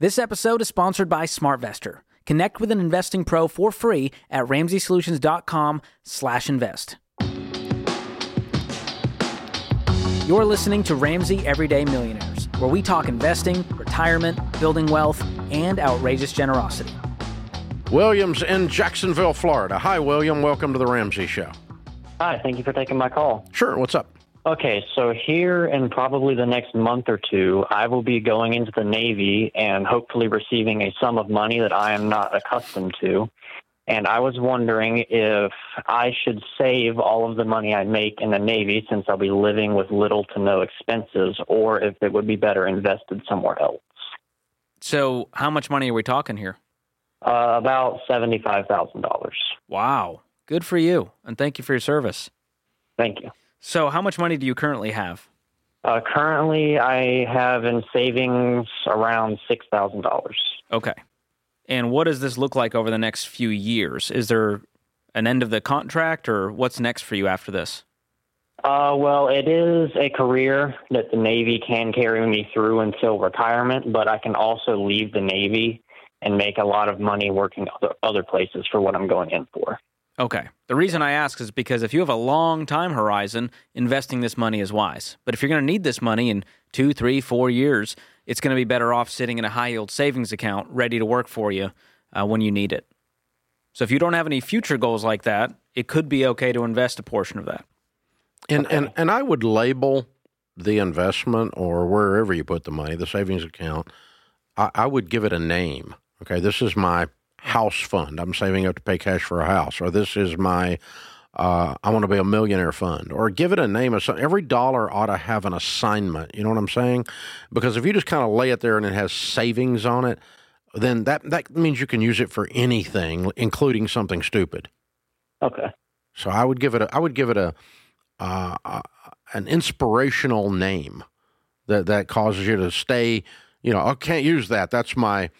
This episode is sponsored by SmartVestor. Connect with an investing pro for free at ramseysolutions.com/invest. You're listening to Ramsey Everyday Millionaires, where we talk investing, retirement, building wealth, and outrageous generosity. Williams in Jacksonville, Florida. Hi, William. Welcome to the Ramsey Show. Hi, thank you for taking my call. Sure. What's up? Okay, so here in probably the next month or two, I will be going into the Navy and hopefully receiving a sum of money that I am not accustomed to. And I was wondering if I should save all of the money I make in the Navy since I'll be living with little to no expenses, or if it would be better invested somewhere else. So, how much money are we talking here? Uh, about $75,000. Wow. Good for you. And thank you for your service. Thank you. So, how much money do you currently have? Uh, currently, I have in savings around $6,000. Okay. And what does this look like over the next few years? Is there an end of the contract or what's next for you after this? Uh, well, it is a career that the Navy can carry me through until retirement, but I can also leave the Navy and make a lot of money working other, other places for what I'm going in for. Okay. The reason I ask is because if you have a long time horizon, investing this money is wise. But if you're going to need this money in two, three, four years, it's going to be better off sitting in a high yield savings account ready to work for you uh, when you need it. So if you don't have any future goals like that, it could be okay to invest a portion of that. And okay. and and I would label the investment or wherever you put the money, the savings account. I, I would give it a name. Okay, this is my house fund. I'm saving up to pay cash for a house, or this is my uh, I want to be a millionaire fund, or give it a name of something. Every dollar ought to have an assignment. You know what I'm saying? Because if you just kind of lay it there and it has savings on it, then that that means you can use it for anything, including something stupid. Okay. So I would give it a I would give it a uh, uh, an inspirational name that that causes you to stay. You know, I can't use that. That's my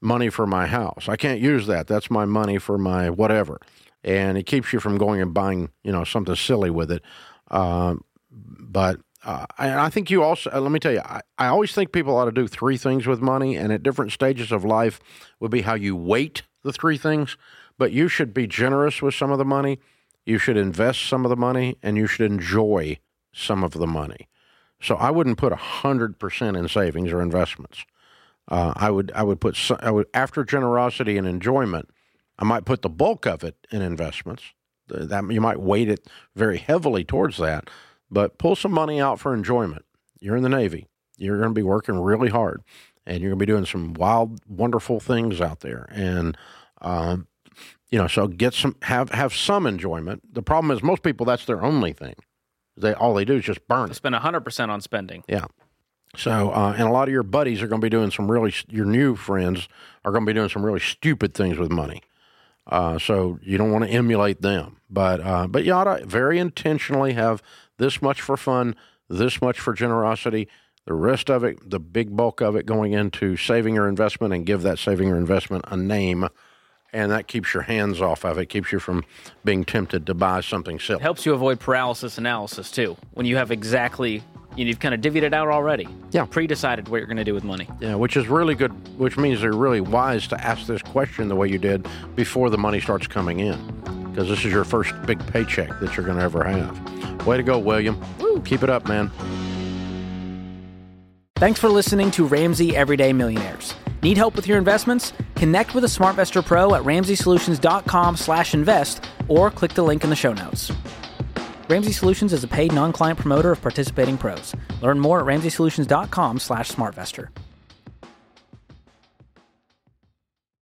money for my house. I can't use that. That's my money for my whatever, and it keeps you from going and buying you know something silly with it. Uh, but uh, and I think you also uh, let me tell you, I, I always think people ought to do three things with money, and at different stages of life would be how you weight the three things. But you should be generous with some of the money you should invest some of the money and you should enjoy some of the money. So I wouldn't put hundred percent in savings or investments. Uh, I would I would put I would after generosity and enjoyment. I might put the bulk of it in investments. That you might weight it very heavily towards that, but pull some money out for enjoyment. You're in the Navy. You're going to be working really hard, and you're going to be doing some wild, wonderful things out there. And um, you know, so get some have have some enjoyment. The problem is most people that's their only thing. They all they do is just burn. Spend hundred percent on spending. Yeah. So uh, and a lot of your buddies are going to be doing some really your new friends are going to be doing some really stupid things with money. Uh, so you don't want to emulate them, but uh, but you ought to very intentionally have this much for fun, this much for generosity, the rest of it, the big bulk of it, going into saving or investment, and give that saving or investment a name and that keeps your hands off of it, keeps you from being tempted to buy something silly. Helps you avoid paralysis analysis too. When you have exactly you've kind of divvied it out already. Yeah. Pre-decided what you're going to do with money. Yeah, which is really good. Which means they're really wise to ask this question the way you did before the money starts coming in, because this is your first big paycheck that you're going to ever have. Way to go, William. Woo. Keep it up, man. Thanks for listening to Ramsey Everyday Millionaires. Need help with your investments? Connect with a SmartVestor Pro at ramseysolutions.com/invest or click the link in the show notes. Ramsey Solutions is a paid non-client promoter of participating pros. Learn more at ramseysolutions.com/smartvestor.